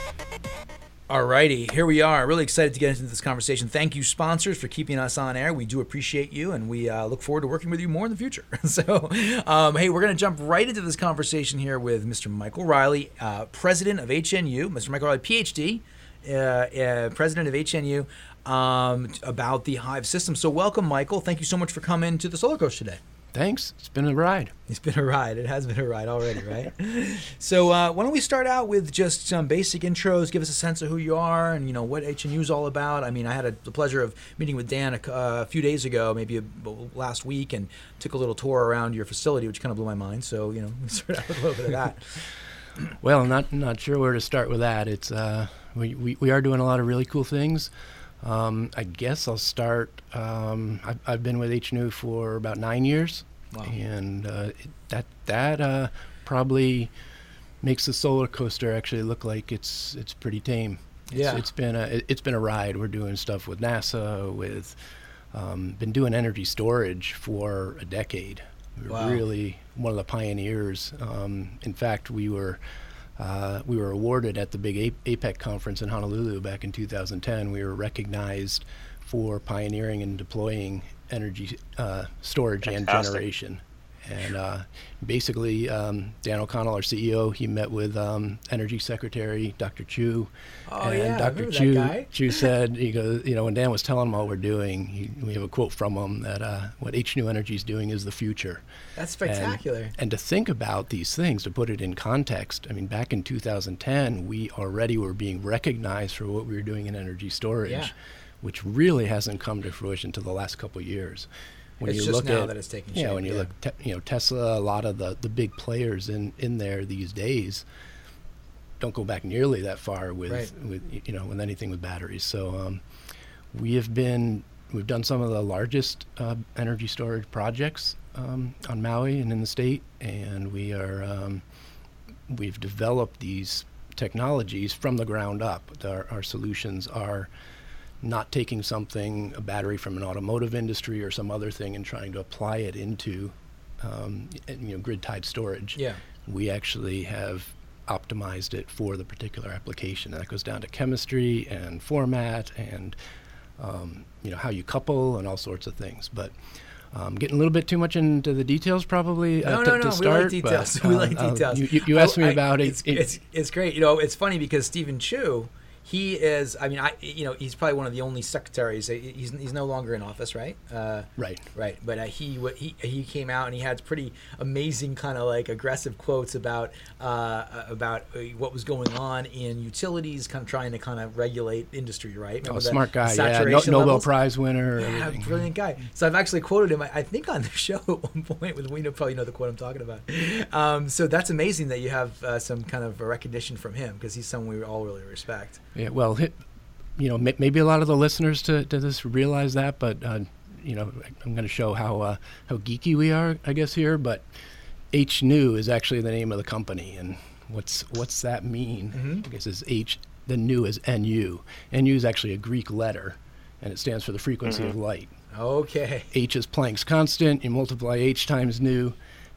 Alrighty, here we are. Really excited to get into this conversation. Thank you, sponsors, for keeping us on air. We do appreciate you, and we uh, look forward to working with you more in the future. so, um, hey, we're going to jump right into this conversation here with Mr. Michael Riley, uh, president of HNU. Mr. Michael Riley, PhD, uh, uh, president of HNU, um, about the Hive system. So, welcome, Michael. Thank you so much for coming to the Solar Coast today. Thanks. It's been a ride. It's been a ride. It has been a ride already, right? so uh, why don't we start out with just some basic intros? Give us a sense of who you are and you know what HNU is all about. I mean, I had a, the pleasure of meeting with Dan a, uh, a few days ago, maybe a, last week, and took a little tour around your facility, which kind of blew my mind. So you know, start out with a little bit of that. well, not not sure where to start with that. It's uh, we, we we are doing a lot of really cool things. Um, I guess I'll start. Um, I've, I've, been with HNU for about nine years, wow. and uh, that that uh, probably makes the solar coaster actually look like it's it's pretty tame. It's, yeah, it's been a it's been a ride. We're doing stuff with NASA, with um, been doing energy storage for a decade. We wow. really one of the pioneers. Um, in fact, we were uh, we were awarded at the big APEC conference in Honolulu back in 2010. We were recognized for pioneering and deploying energy uh, storage Fantastic. and generation. And uh, basically, um, Dan O'Connell, our CEO, he met with um, Energy Secretary Dr. Chu. Oh, and yeah, Dr. Chu, Chu said, he goes, you know, when Dan was telling him what we're doing, he, we have a quote from him that uh, what HNU Energy is doing is the future. That's spectacular. And, and, to think about these things, to put it in context, I mean, back in 2010, we already were being recognized for what we were doing in energy storage, yeah. which really hasn't come to fruition until the last couple of years when it's you look at that it's taking shape. yeah, when you yeah. look, te- you know, Tesla, a lot of the the big players in in there these days don't go back nearly that far with right. with you know with anything with batteries. So um, we have been we've done some of the largest uh, energy storage projects um, on Maui and in the state, and we are um, we've developed these technologies from the ground up. Our, our solutions are not taking something, a battery from an automotive industry or some other thing, and trying to apply it into um, you know grid tied storage. Yeah. We actually have optimized it for the particular application. And that goes down to chemistry and format and um, you know how you couple and all sorts of things. But um, getting a little bit too much into the details, probably. Uh, no, to, no, no. To start, we like details. But, we like uh, details. You, you, you asked oh, me I, about it's, it. It's, it's great. You know, it's funny because Steven Chu he is. I mean, I you know he's probably one of the only secretaries. He's he's no longer in office, right? Uh, right. Right. But uh, he he he came out and he had pretty amazing kind of like aggressive quotes about uh, about uh, what was going on in utilities, kind of trying to kind of regulate industry, right? Remember oh, smart guy. Yeah. No, Nobel levels? Prize winner. Yeah, brilliant guy. So I've actually quoted him. I think on the show at one point with we know probably know the quote I'm talking about. Um, so that's amazing that you have uh, some kind of recognition from him because he's someone we all really respect. Yeah, well, you know, maybe a lot of the listeners to, to this realize that, but uh, you know, I'm going to show how uh, how geeky we are, I guess here. But HNU is actually the name of the company, and what's what's that mean? Mm-hmm. I guess is H. The new is Nu. Nu is actually a Greek letter, and it stands for the frequency mm-hmm. of light. Okay. H is Planck's constant. You multiply H times nu,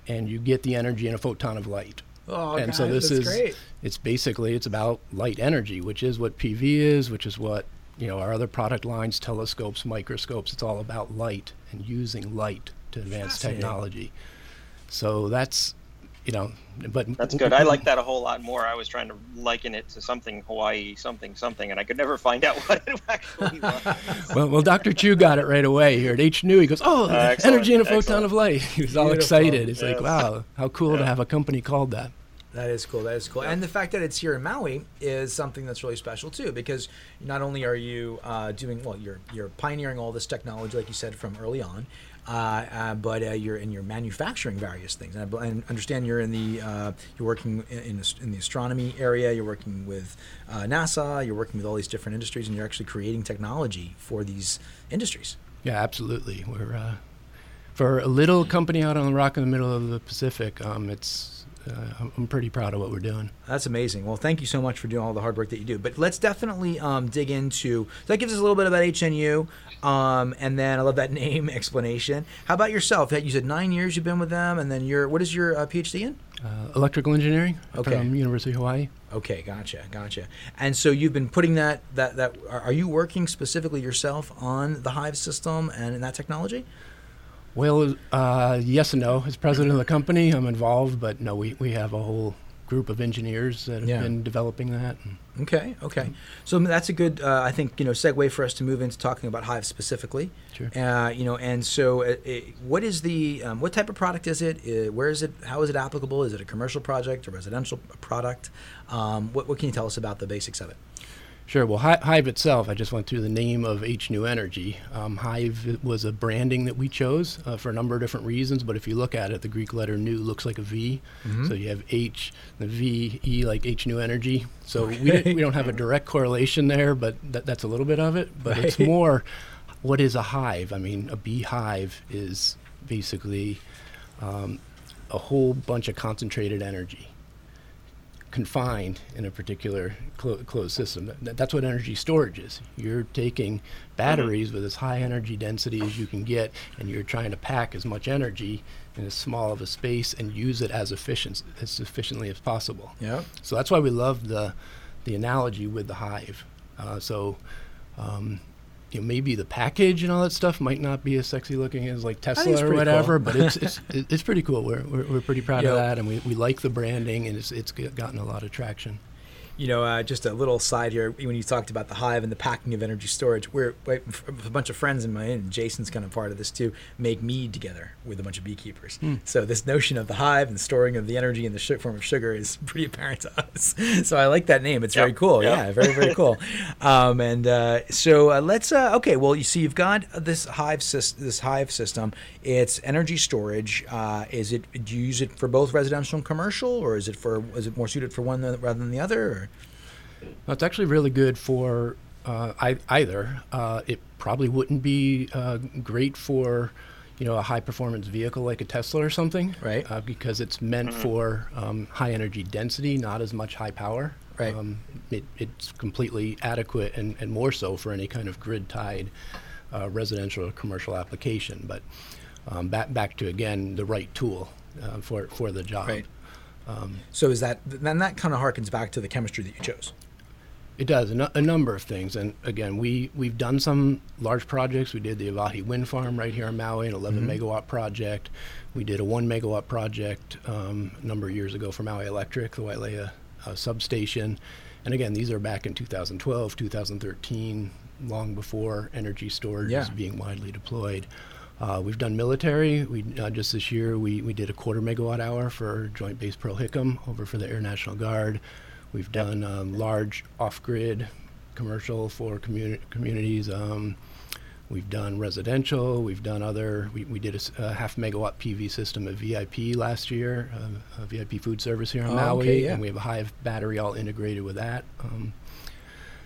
and you get the energy in a photon of light. Oh, and God, so this is great. It's basically it's about light energy, which is what PV is, which is what you know our other product lines, telescopes, microscopes. It's all about light and using light to advance technology. So that's you know, but that's good. I like that a whole lot more. I was trying to liken it to something Hawaii, something, something, and I could never find out what it actually was. well, well, Dr. Chu got it right away here at HNU. He goes, "Oh, uh, energy in a photon excellent. of light." He was all excited. It's yes. like, "Wow, how cool yeah. to have a company called that." That is cool. That is cool. Yeah. And the fact that it's here in Maui is something that's really special too, because not only are you uh, doing well, you're you're pioneering all this technology, like you said, from early on, uh, uh, but uh, you're in you're manufacturing various things. And I, understand you're in the uh, you're working in, in, in, the astronomy area. You're working with uh, NASA. You're working with all these different industries, and you're actually creating technology for these industries. Yeah, absolutely. We're uh, for a little company out on the rock in the middle of the Pacific. Um, it's uh, I'm pretty proud of what we're doing. That's amazing. Well, thank you so much for doing all the hard work that you do. But let's definitely um, dig into that. Gives us a little bit about HNU, um, and then I love that name explanation. How about yourself? You said nine years you've been with them, and then you're what is your uh, PhD in? Uh, electrical engineering okay. from University of Hawaii. Okay, gotcha, gotcha. And so you've been putting that that that are, are you working specifically yourself on the Hive system and in that technology? Well, uh, yes and no. As president of the company, I'm involved, but no, we, we have a whole group of engineers that have yeah. been developing that. Okay, okay. So that's a good, uh, I think, you know, segue for us to move into talking about Hive specifically. Sure. Uh, you know, and so, uh, what is the, um, what type of product is it? Uh, where is it? How is it applicable? Is it a commercial project, a residential product? Um, what, what can you tell us about the basics of it? Sure. Well, Hive itself, I just went through the name of HNU Energy. Um, Hive was a branding that we chose uh, for a number of different reasons, but if you look at it, the Greek letter Nu looks like a v. Mm-hmm. So you have H, the V, E like HNU Energy. So okay. we, we don't have a direct correlation there, but that, that's a little bit of it. But right. it's more what is a hive? I mean, a beehive is basically um, a whole bunch of concentrated energy confined in a particular clo- closed system. That, that's what energy storage is. You're taking batteries mm-hmm. with as high energy density as you can get, and you're trying to pack as much energy in as small of a space and use it as efficient as efficiently as possible. Yeah. So that's why we love the the analogy with the hive. Uh, so um, you know, maybe the package and all that stuff might not be as sexy looking as like Tesla or whatever, cool. but it's, it's it's pretty cool. We're, we're, we're pretty proud of that, and we, we like the branding, and it's it's gotten a lot of traction you know, uh, just a little side here. When you talked about the hive and the packing of energy storage, we're, a bunch of friends in my and Jason's kind of part of this too. Make mead together with a bunch of beekeepers. Mm. So this notion of the hive and storing of the energy in the sh- form of sugar is pretty apparent to us. so I like that name. It's yep. very cool. Yep. Yeah, very very cool. Um, and uh, so uh, let's uh, okay. Well, you see, you've got this hive sy- this hive system. It's energy storage. Uh, is it? Do you use it for both residential and commercial, or is it for? Is it more suited for one rather than the other? Or? Well, it's actually really good for uh, I, either. Uh, it probably wouldn't be uh, great for you know a high performance vehicle like a Tesla or something, right? Uh, because it's meant mm-hmm. for um, high energy density, not as much high power. Right. Um, it, it's completely adequate and, and more so for any kind of grid tied uh, residential or commercial application. But um, back back to again the right tool uh, for for the job. Right. Um, So is that then that kind of harkens back to the chemistry that you chose? It does a, number of things, and again, we we've done some large projects. We did the Auwahi wind farm right here in Maui, an 11 megawatt project. We did a one megawatt project um, a number of years ago for Maui Electric, the Wailea uh, substation. And again, these are back in 2012, 2013, long before energy storage Yeah. was being widely deployed. Uh, we've done military. We uh, just this year we, we did a quarter megawatt hour for Joint Base Pearl Hickam over for the Air National Guard. We've done um, large off-grid commercial for communi- communities. Um, we've done residential. We've done other. We, we did a half megawatt PV system at VIP last year, uh, a VIP food service here in Oh, Maui, okay, yeah. and we have a Hive battery all integrated with that. Um,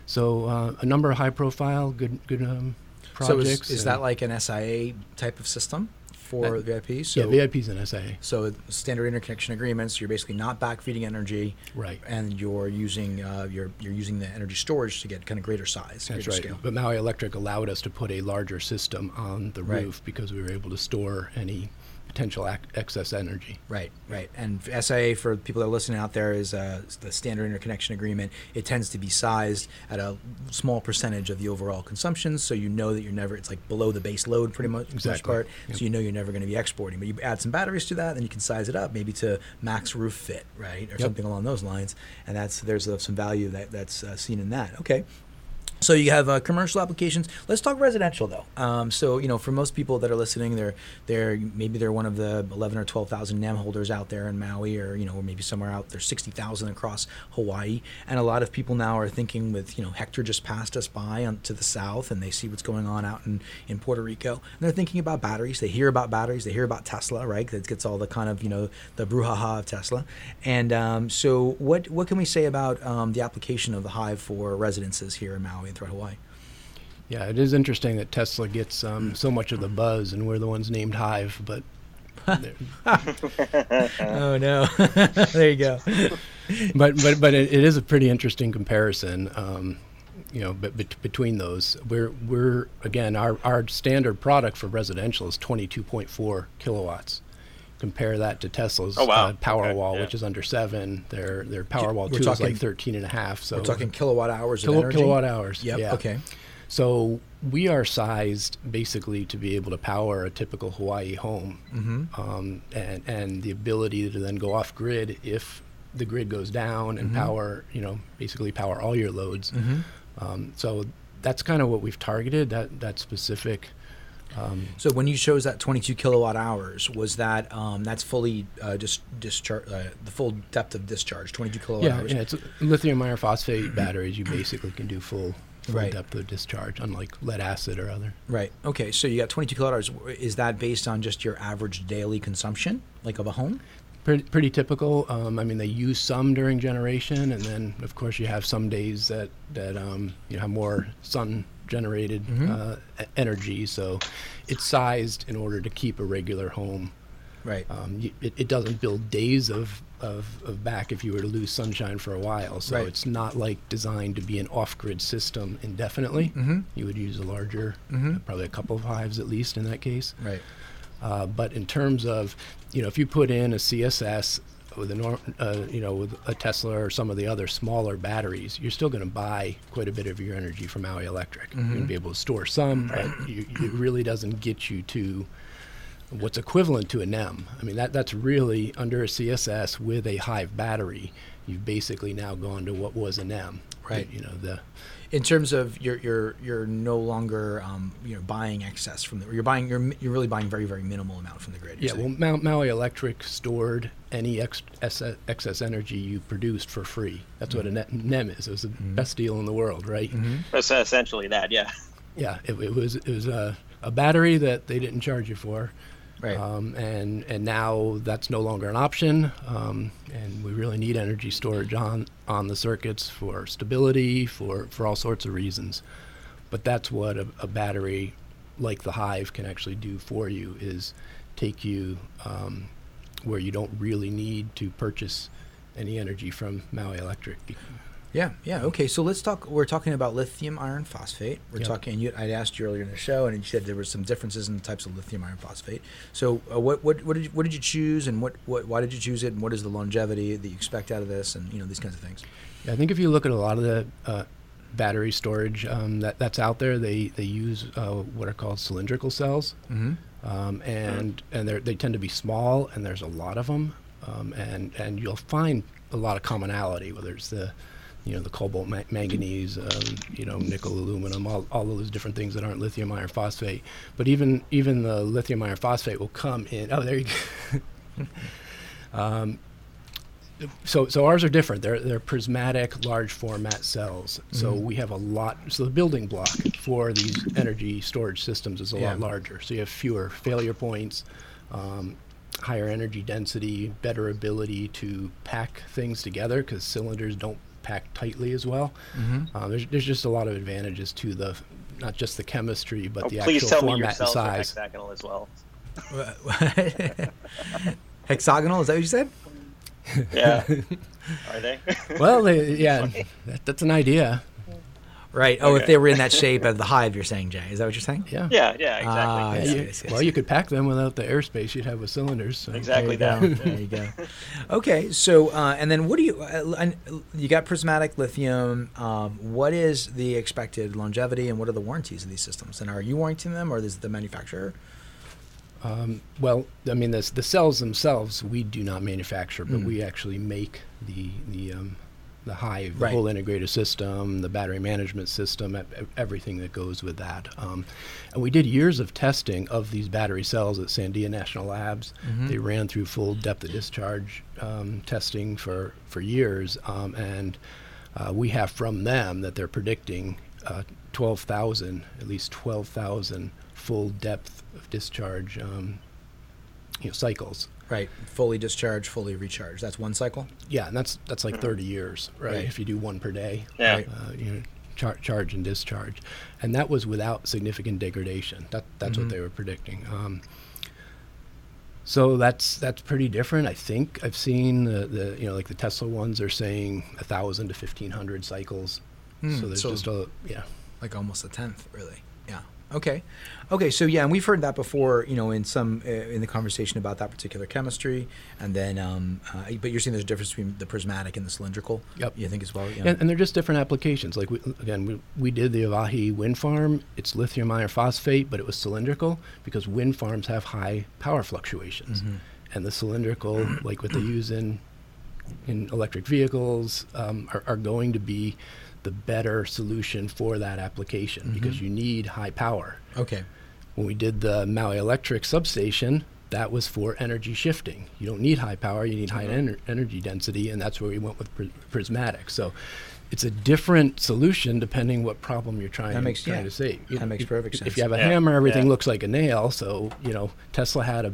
so uh, a number of high-profile, good good um, So projects. is, is that like an SIA type of system for Uh, VIP? So yeah, VIP's an SA. So standard interconnection agreements, you're basically not backfeeding energy, Right. And you're using uh, you're you're using the energy storage to get kind of greater size, That's greater right. scale. But Maui Electric allowed us to put a larger system on the Right. roof because we were able to store any potential ac- excess energy. Right, right. And SIA for people that are listening out there is uh, the standard interconnection agreement. It tends to be sized at a small percentage of the overall consumption, so you know that you're never. It's like below the base load, pretty much. Exactly. part. Yep. So you know you're never going to be exporting. But you add some batteries to that, then you can size it up, maybe to max roof fit, right, or Yep. something along those lines. And that's there's uh, some value that that's uh, seen in that. Okay. So you have uh, commercial applications. Let's talk residential though. Um, so you know, for most people that are listening, they're they're maybe they're one of the eleven or twelve thousand NEM holders out there in Maui, or you know, or maybe somewhere out there sixty thousand across Hawaii. And a lot of people now are thinking with you know Hector just passed us by on to the south, and they see what's going on out in in Puerto Rico, and they're thinking about batteries. They hear about batteries. They hear about Tesla, right? That gets all the kind of you know the brouhaha of Tesla. And um, so what what can we say about um, the application of the Hive for residences here in Maui and throughout Hawaii? Yeah, it is interesting that Tesla gets um, so much of the buzz, and we're the ones named Hive. But oh no there you go but but but it, it is a pretty interesting comparison. Um, you know, but, bet between those, we're we're again our our standard product for residential is 22.4 kilowatts. Compare that to Tesla's Oh, wow. uh, Powerwall, Okay, yeah. which is under seven. Their their Powerwall We're two is like 13 and a half. So we're talking kilowatt hours Kilo- of energy kilowatt hours. yep yeah. okay So we are sized basically to be able to power a typical Hawaii home, mm-hmm. um, and and the ability to then go off grid if the grid goes down and power, you know, basically power all your loads. Mm-hmm. Um, so that's kind of what we've targeted. That that specific. Um, so when you chose that 22 kilowatt hours was that um, that's fully uh, just discharge uh, the full depth of discharge 22 kilowatt yeah, hours yeah, it's lithium iron phosphate batteries. You basically can do full, full Right. depth of discharge, unlike lead acid or other. right okay so you got 22 kilowatt hours is that based on just your average daily consumption like of a home Pretty, pretty typical. Um, I mean, they use some during generation, and then of course you have some days that that um, you have more sun generated Mhm. uh, energy. So it's sized in order to keep a regular home. right Um, it, it doesn't build days of, of, of back if you were to lose sunshine for a while. So Right. it's not like designed to be an off-grid system indefinitely. Mm-hmm. You would use a larger, Mhm. probably a couple of hives at least in that case. right Uh, but in terms of, you know, if you put in a CSS with a norm, uh, you know, with a Tesla or some of the other smaller batteries, you're still going to buy quite a bit of your energy from Maui Electric. You're going to be able to store some, but you, it really doesn't get you to what's equivalent to a NEM. I mean, that that's really under a CSS with a Hive battery. You've basically now gone to what was a NEM. Right. You know the in terms of you're you're you're no longer um, you know buying excess from the you're buying you're you're really buying very very minimal amount from the grid you're Yeah, well, saying. Mau- Maui Electric stored any ex- ex- excess energy you produced for free. That's what a mm-hmm. NEM is. It was the mm-hmm. best deal in the world, right? Mm-hmm. That's essentially that, yeah. Yeah, it, it was. It was a, a battery that they didn't charge you for, right um, and and now that's no longer an option. Um, and we really need energy storage on on the circuits for stability, for for all sorts of reasons. But that's what a, a battery like the Hive can actually do for you is take you um, where you don't really need to purchase any energy from Maui Electric. Yeah, yeah. Okay, so let's talk. We're talking about lithium iron phosphate. We're Yep. talking. You, I asked you earlier in the show, and you said there were some differences in the types of lithium iron phosphate. So, uh, what, what, what did you, what did you choose, and what, what, why did you choose it, and what is the longevity that you expect out of this, and you know these kinds of things. Yeah, I think if you look at a lot of the uh, battery storage um, that that's out there, they they use uh, what are called cylindrical cells, Mm-hmm. um, and and they they tend to be small, and there's a lot of them, um, and and you'll find a lot of commonality, whether it's the you know the cobalt, ma- manganese, um, you know nickel, aluminum, all, all of those different things that aren't lithium iron phosphate. But even even the lithium iron phosphate will come in. Oh, there you go. um, so so ours are different. They're they're prismatic, large format cells. So we have a lot. So the building block for these energy storage systems is a Yeah. lot larger. So you have fewer failure points, um, higher energy density, better ability to pack things together because cylinders don't pack tightly as well. Mm-hmm. Uh, there's there's just a lot of advantages to the not just the chemistry but Oh, the actual tell me your format and cells are size. hexagonal as well. Hexagonal? Is that what you said? Yeah. Are they? well, they, yeah, that, that's an idea. Right. Oh, if they were in that shape of the hive, you're saying, Jay. Is that what you're saying? Yeah. yeah, yeah, exactly. Ah, Yeah, I see, you- I see, well, see. you could pack them without the airspace you'd have with cylinders. So. Exactly There you that. go. There you go. Okay, so uh, and then what do you? Uh, you got prismatic lithium. Um, what is the expected longevity, and what are the warranties of these systems? And are you warranting them, or is it the manufacturer? Um, well, I mean, the, the cells themselves we do not manufacture, but Mm. we actually make the the um, the hive, the Right. whole integrated system, the battery management system, everything that goes with that. Um, and we did years of testing of these battery cells at Sandia National Labs. Mhm. They ran through full depth of discharge um, testing for for years, um, and uh, we have from them that they're predicting uh, 12,000, at least 12,000 full depth of discharge um, you know, cycles. Right, fully discharged, fully recharged. That's one cycle. Yeah, and that's that's like 30 years, right? Right. If you do one per day, Yeah. Right. uh, you know, char- charge and discharge, and that was without significant degradation. That that's Mhm. what they were predicting. Um, so that's that's pretty different. I think I've seen the, the you know like the Tesla ones are saying a thousand to fifteen hundred cycles. Hmm, so there's so- just a yeah. like almost a tenth, really. Yeah. Okay. Okay. So yeah, and we've heard that before. You know, in some uh, in the conversation about that particular chemistry, and then, um, uh, but you're seeing there's a difference between the prismatic and the cylindrical. Yep. You think as well? And, and they're just different applications. Like we, again, we, we did the Auwahi wind farm. It's lithium iron phosphate, but it was cylindrical because wind farms have high power fluctuations, Mhm. and the cylindrical, like what they use in in electric vehicles, um, are, are going to be the better solution for that application because Mhm. you need high power. okay. When we did the Maui Electric substation, that was for energy shifting. You don't need high power, you need high Mm-hmm. ener- energy density, and that's where we went with pr- prismatic. So it's a different solution depending what problem you're trying, That makes- trying yeah. to save. You That makes if- perfect If sense. you have a Yeah, hammer, everything yeah. looks like a nail. So you know Tesla had a,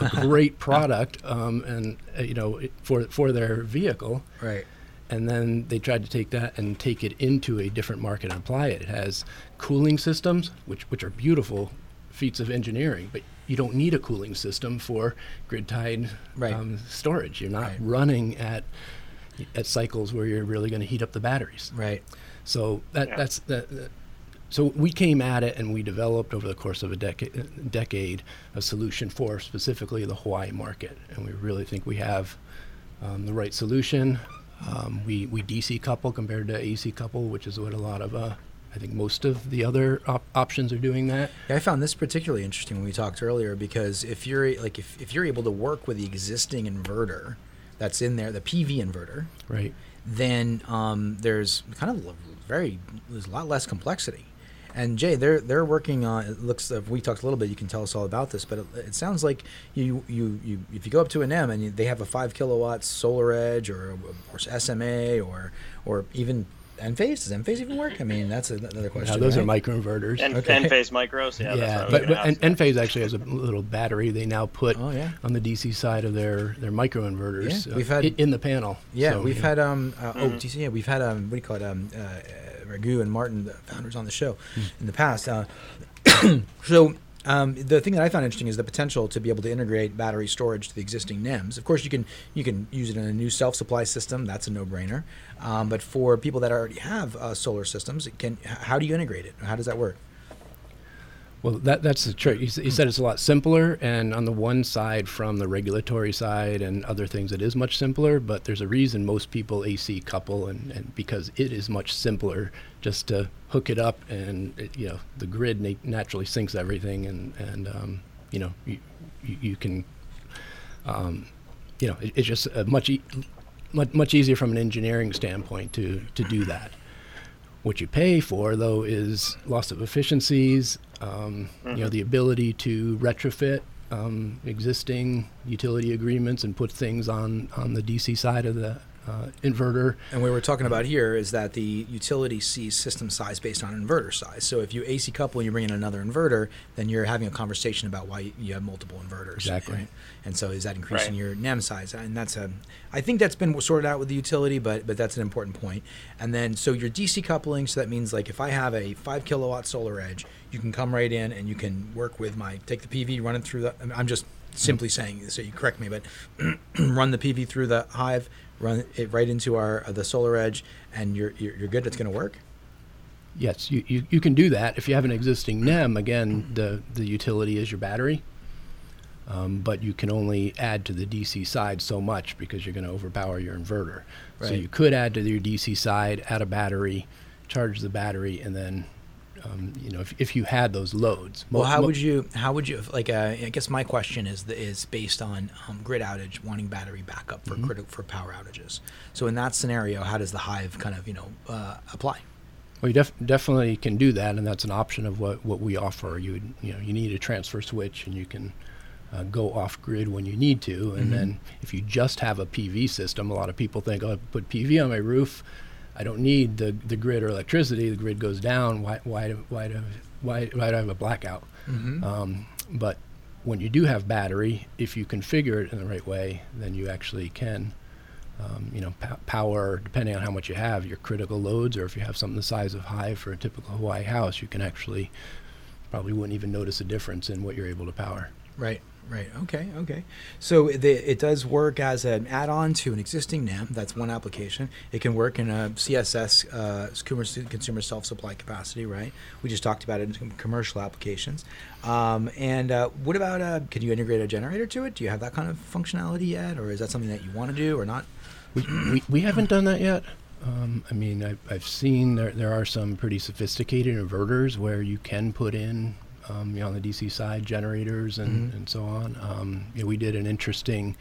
a great product, um, and uh, you know it- for for their vehicle, Right. And then they tried to take that and take it into a different market and apply it. It has cooling systems, which which are beautiful feats of engineering, but you don't need a cooling system for grid tied Right. um, storage. You're not Right. running at at cycles where you're really going to heat up the batteries. Right. So that Yeah. that's that. that- so we came at it and we developed over the course of a decade, decade a solution for specifically the Hawaii market, and we really think we have um, the right solution. Um, we we DC couple compared to AC couple, which is what a lot of uh, I think most of the other op- options are doing that. Yeah, I found this particularly interesting when we talked earlier because if you're like if, if you're able to work with the existing inverter that's in there, the PV inverter, Right. then um, there's kind of very there's a lot less complexity. And Jay, they're they're working on. It looks. If we talked a little bit, you can tell us all about this. But it, it sounds like you you you if you go up to an M and you, they have a five kilowatt SolarEdge or or SMA or or even Enphase. Does Enphase even work? I mean, that's a- another question. Now those are right? microinverters. En- Okay. Enphase micros. Yeah. that's what I yeah, was but, gonna but and ask. Enphase actually has a little battery they now put Oh yeah. on the DC side of their their microinverters. Yeah, uh, we've had- in the panel. Yeah, So, we've yeah. had um uh, oh Mhm. DC, yeah we've had um what do you call it um uh Raghu and Martin the founders on the show Hmm. in the past. Uh, so Um, the thing that I found interesting is the potential to be able to integrate battery storage to the existing NEMs. Of course, you can you can use it in a new self-supply system. That's a no-brainer. Um, but for people that already have uh, solar systems, it can how do you integrate it? How does that work? Well, that, that's the trick. You, you said it's a lot simpler, and on the one side, from the regulatory side and other things, it is much simpler. But there's a reason most people AC couple, and, and because it is much simpler just to hook it up, and it, you know the grid na- naturally syncs everything, and and um, you know you, you, can, um, you know, it, it's just much, e- much much easier from an engineering standpoint to to do that. What you pay for, though, is loss of efficiencies, um, you know, the ability to retrofit um, existing utility agreements and put things on, on the DC side of the uh, inverter. And what we're talking about here is that the utility sees system size based on inverter size. So if you AC couple and you bring in another inverter, then you're having a conversation about why you have multiple inverters. Exactly. right? And so is that increasing Right. your NEM size? And that's a, I think that's been sorted out with the utility, but but that's an important point. And then so your DC coupling, so that means like if I have a five kilowatt SolarEdge, you can come right in and you can work with my take the PV, run it through the. I'm just simply saying, so you correct me, but run the PV through the hive, run it right into our uh, the SolarEdge, and you're you're, you're good. It's going to work. Yes, you, you, you can do that. If you have an existing NEM, again, the, the utility is your battery. Um, but you can only add to the DC side so much because you're going to overpower your inverter. So you could add to your DC side, add a battery, charge the battery, and then, um, you know, if, if you had those loads. Well, how would you how would you like? Uh, I guess my question is is based on um, grid outage, wanting battery backup for critical for power outages. So in that scenario, how does the hive kind of you know uh, apply? Well, you def- definitely can do that, and that's an option of what, what we offer. You would, you know you need a transfer switch, and you can uh, go off grid when you need to. And then if you just have a PV system, a lot of people think, "Oh, I put PV on my roof. I don't need the, the grid or electricity. The grid goes down. Why why do, why do, why why do I have a blackout?" Um, but when you do have battery, if you configure it in the right way, then you actually can um, you know, p- power, depending on how much you have, your critical loads, or if you have something the size of Hive for a typical Hawaii house, you can actually probably wouldn't even notice a difference in what you're able to power. Right. Right. Okay. Okay. So the, it does work as an add-on to an existing NEM. That's one application. It can work in a CSS, uh, consumer, self-supply capacity. Right. We just talked about it in commercial applications. Um, and uh, what about? Uh, can you integrate a generator to it? Do you have that kind of functionality yet, or is that something that you want to do or not? We, we, we haven't done that yet. Um, I mean, I've, I've seen there, there are some pretty sophisticated inverters where you can put in, um, you know, on the DC side, generators and, and so on. Um, you know, we did an interesting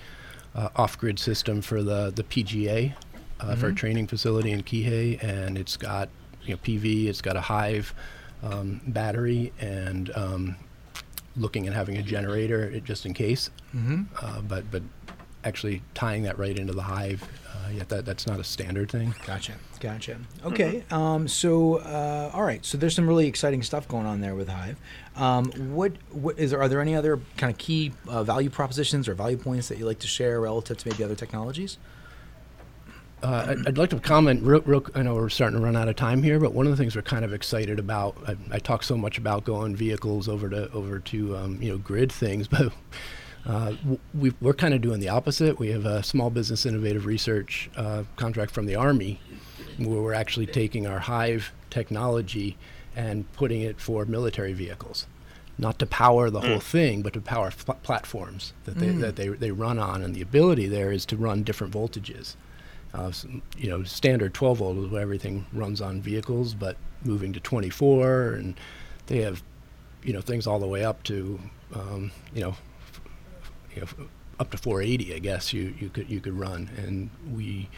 uh, off-grid system for the, the PGA, uh, for a training facility in Kihei, and it's got, you know, PV, it's got a Hive um, battery, and um, looking at having a generator just in case. Mm-hmm. Uh, but but actually tying that right into the hive, uh, yet that that's not a standard thing. Gotcha. Gotcha. Okay. Um, so, uh, all right. So there's some really exciting stuff going on there with Hive. Um, what, what is there? Are there any other kind of key uh, value propositions or value points that you like to share relative to maybe other technologies? Uh, I'd, I'd like to comment. Real, real, I know we're starting to run out of time here, but one of the things we're kind of excited about. I, I talk so much about going vehicles over to over to um, you know grid things, but uh, w- we, we're kind of doing the opposite. We have a small business innovative research uh, contract from the Army, where we're actually taking our Hive technology and putting it for military vehicles. Not to power the whole thing, but to power pl- platforms that they, that they, they run on. And the ability there is to run different voltages. Uh, s- you know, standard 12 volt is what everything runs on vehicles, but moving to 24, and they have, you know, things all the way up to, um, you know, f- you know, f- up to 480, I guess you, you could you could run, and we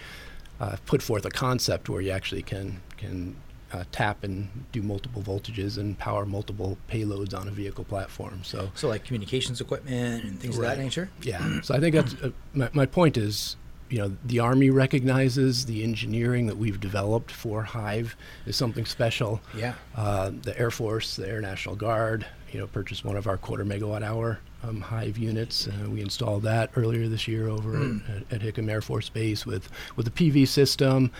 uh, put forth a concept where you actually can can uh, tap and do multiple voltages and power multiple payloads on a vehicle platform. So So, like communications equipment and things of that nature. yeah. So I think that's uh, my, my point is, you know, the Army recognizes the engineering that we've developed for Hive is something special. Yeah. Uh, the Air Force, the Air National Guard, you know, purchased one of our quarter megawatt hour um, Hive units. Uh, we installed that earlier this year over at, at Hickam Air Force Base with with a PV system,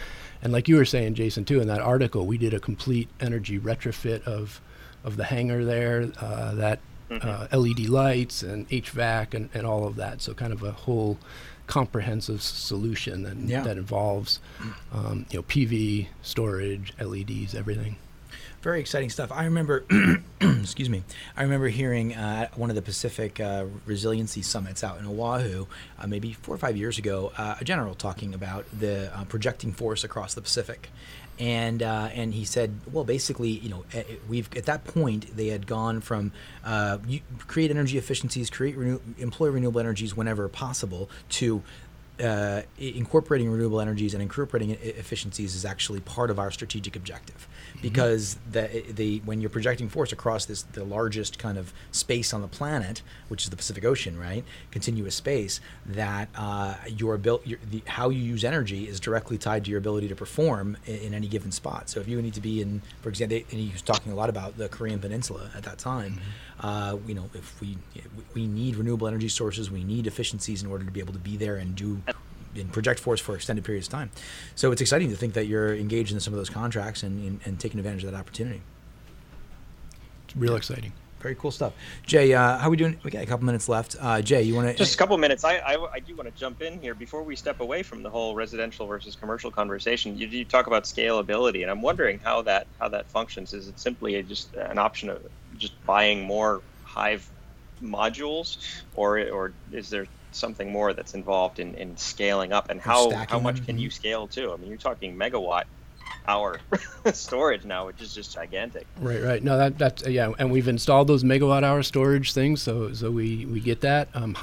and like you were saying, Jason, too, in that article, we did a complete energy retrofit of of the hangar there. Uh, that uh, LED lights and HVAC and, and all of that. So kind of a whole comprehensive solution that, Yeah. that involves um, you know PV, storage, LEDs, everything. Very exciting stuff. I remember, excuse me, I remember hearing uh, at one of the Pacific uh, Resiliency Summits out in Oahu, uh, maybe four or five years ago, uh, a general talking about the uh, projecting force across the Pacific. And uh, and he said, well, basically, you know, eh, we've at that point they had gone from create energy efficiencies, create renew, employ renewable energies whenever possible, to uh, incorporating renewable energies and incorporating efficiencies is actually part of our strategic objective. Because the, the when you're projecting force across this the largest kind of space on the planet which is the Pacific Ocean right continuous space that uh, your ability your, the, how you use energy is directly tied to your ability to perform in, in any given spot. So if you need to be in for example and he was talking a lot about the Korean Peninsula at that time uh, you know if we we need renewable energy sources we need efficiencies in order to be able to be there and do and project force for extended periods of time. So it's exciting to think that you're engaged in some of those contracts and, and, and taking advantage of that opportunity. It's real exciting. Very cool stuff. Jay, uh, how are we doing? We got a couple minutes left. Uh, Jay, you want to Just a couple minutes. I, I, I do want to jump in here before we step away from the whole residential versus commercial conversation. You, you talk about scalability, and I'm wondering how that how that functions. Is it simply a, just an option of just buying more Hive modules, or or is there something more that's involved in, in scaling up? And how how much them? can you scale to? I mean, you're talking megawatt hour storage now, which is just gigantic. Right, right. No, that that's uh, yeah, and we've installed those megawatt hour storage things, so so we we get that. Um,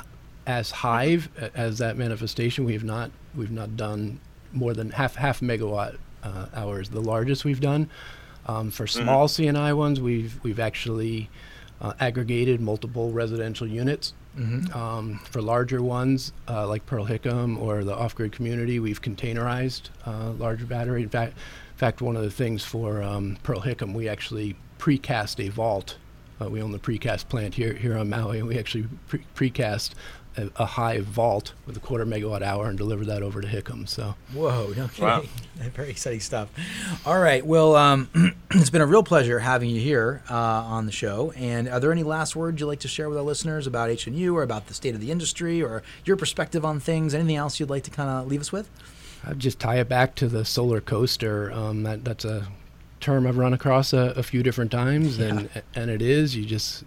as Hive, as that manifestation, we've not we've not done more than half half megawatt uh, hours. The largest we've done. Um, for small C&I ones, we've we've actually uh, aggregated multiple residential units. Um, for larger ones, uh, like Pearl Hickam or the off-grid community, we've containerized uh, larger battery. In fact, in fact, one of the things for um, Pearl Hickam, we actually precast a vault. Uh, we own the precast plant here here on Maui, and we actually pre- precast a, a high vault with a quarter megawatt hour and deliver that over to Hickam. So Whoa, no kidding. Wow. Very exciting stuff. All right. Well, um, it's been a real pleasure having you here uh, on the show. And are there any last words you'd like to share with our listeners about HNU or about the state of the industry or your perspective on things? Anything else you'd like to kind of leave us with? I'd just tie it back to the solar coaster. Um, that that's a term I've run across a, a few different times, and and it is you just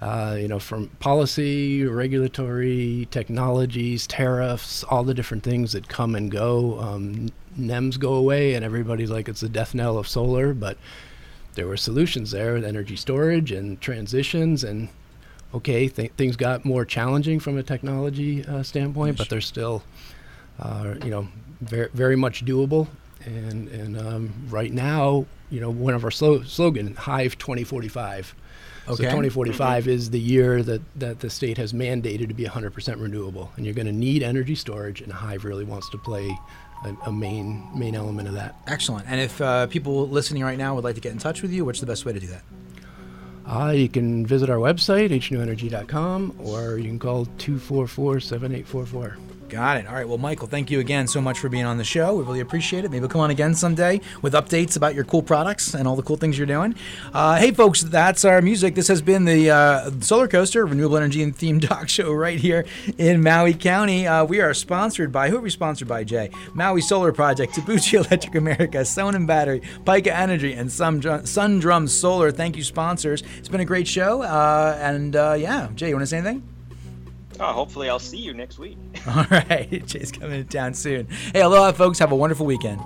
uh, you know from policy, regulatory, technologies, tariffs, all the different things that come and go. Um, NEMs go away, and everybody's like it's the death knell of solar, but there were solutions there with energy storage and transitions and okay th- things got more challenging from a technology uh, standpoint but they're still uh, you know very, very much doable and and um, right now you know one of our slo- slogan hive 2045 Okay. so 2045 is the year that, that the state has mandated to be 100% renewable and you're going to need energy storage and hive really wants to play a, a main main element of that Excellent. And if uh, people listening right now would like to get in touch with you, what's the best way to do that? Uh, you can visit our website, hnuenergy.com, or you can call 244 7844. Got it. All right. Well, Michael, thank you again so much for being on the show. We really appreciate it. Maybe we'll come on again someday with updates about your cool products and all the cool things you're doing. Uh, hey, folks, that's our music. This has been the uh, Solar Coaster Renewable Energy and Theme Talk Show right here in Maui County. Uh, we are sponsored by who are we sponsored by, Jay? Maui Solar Project, Tabuchi Electric America, Sonnen Battery, Pika Energy, and Sun Sundrum Solar. Thank you, sponsors. It's been a great show. Uh, and uh, yeah, Jay, you want to say anything? Oh, hopefully I'll see you next week. All right. Jay's coming to town soon. Hey, aloha, folks. Have a wonderful weekend.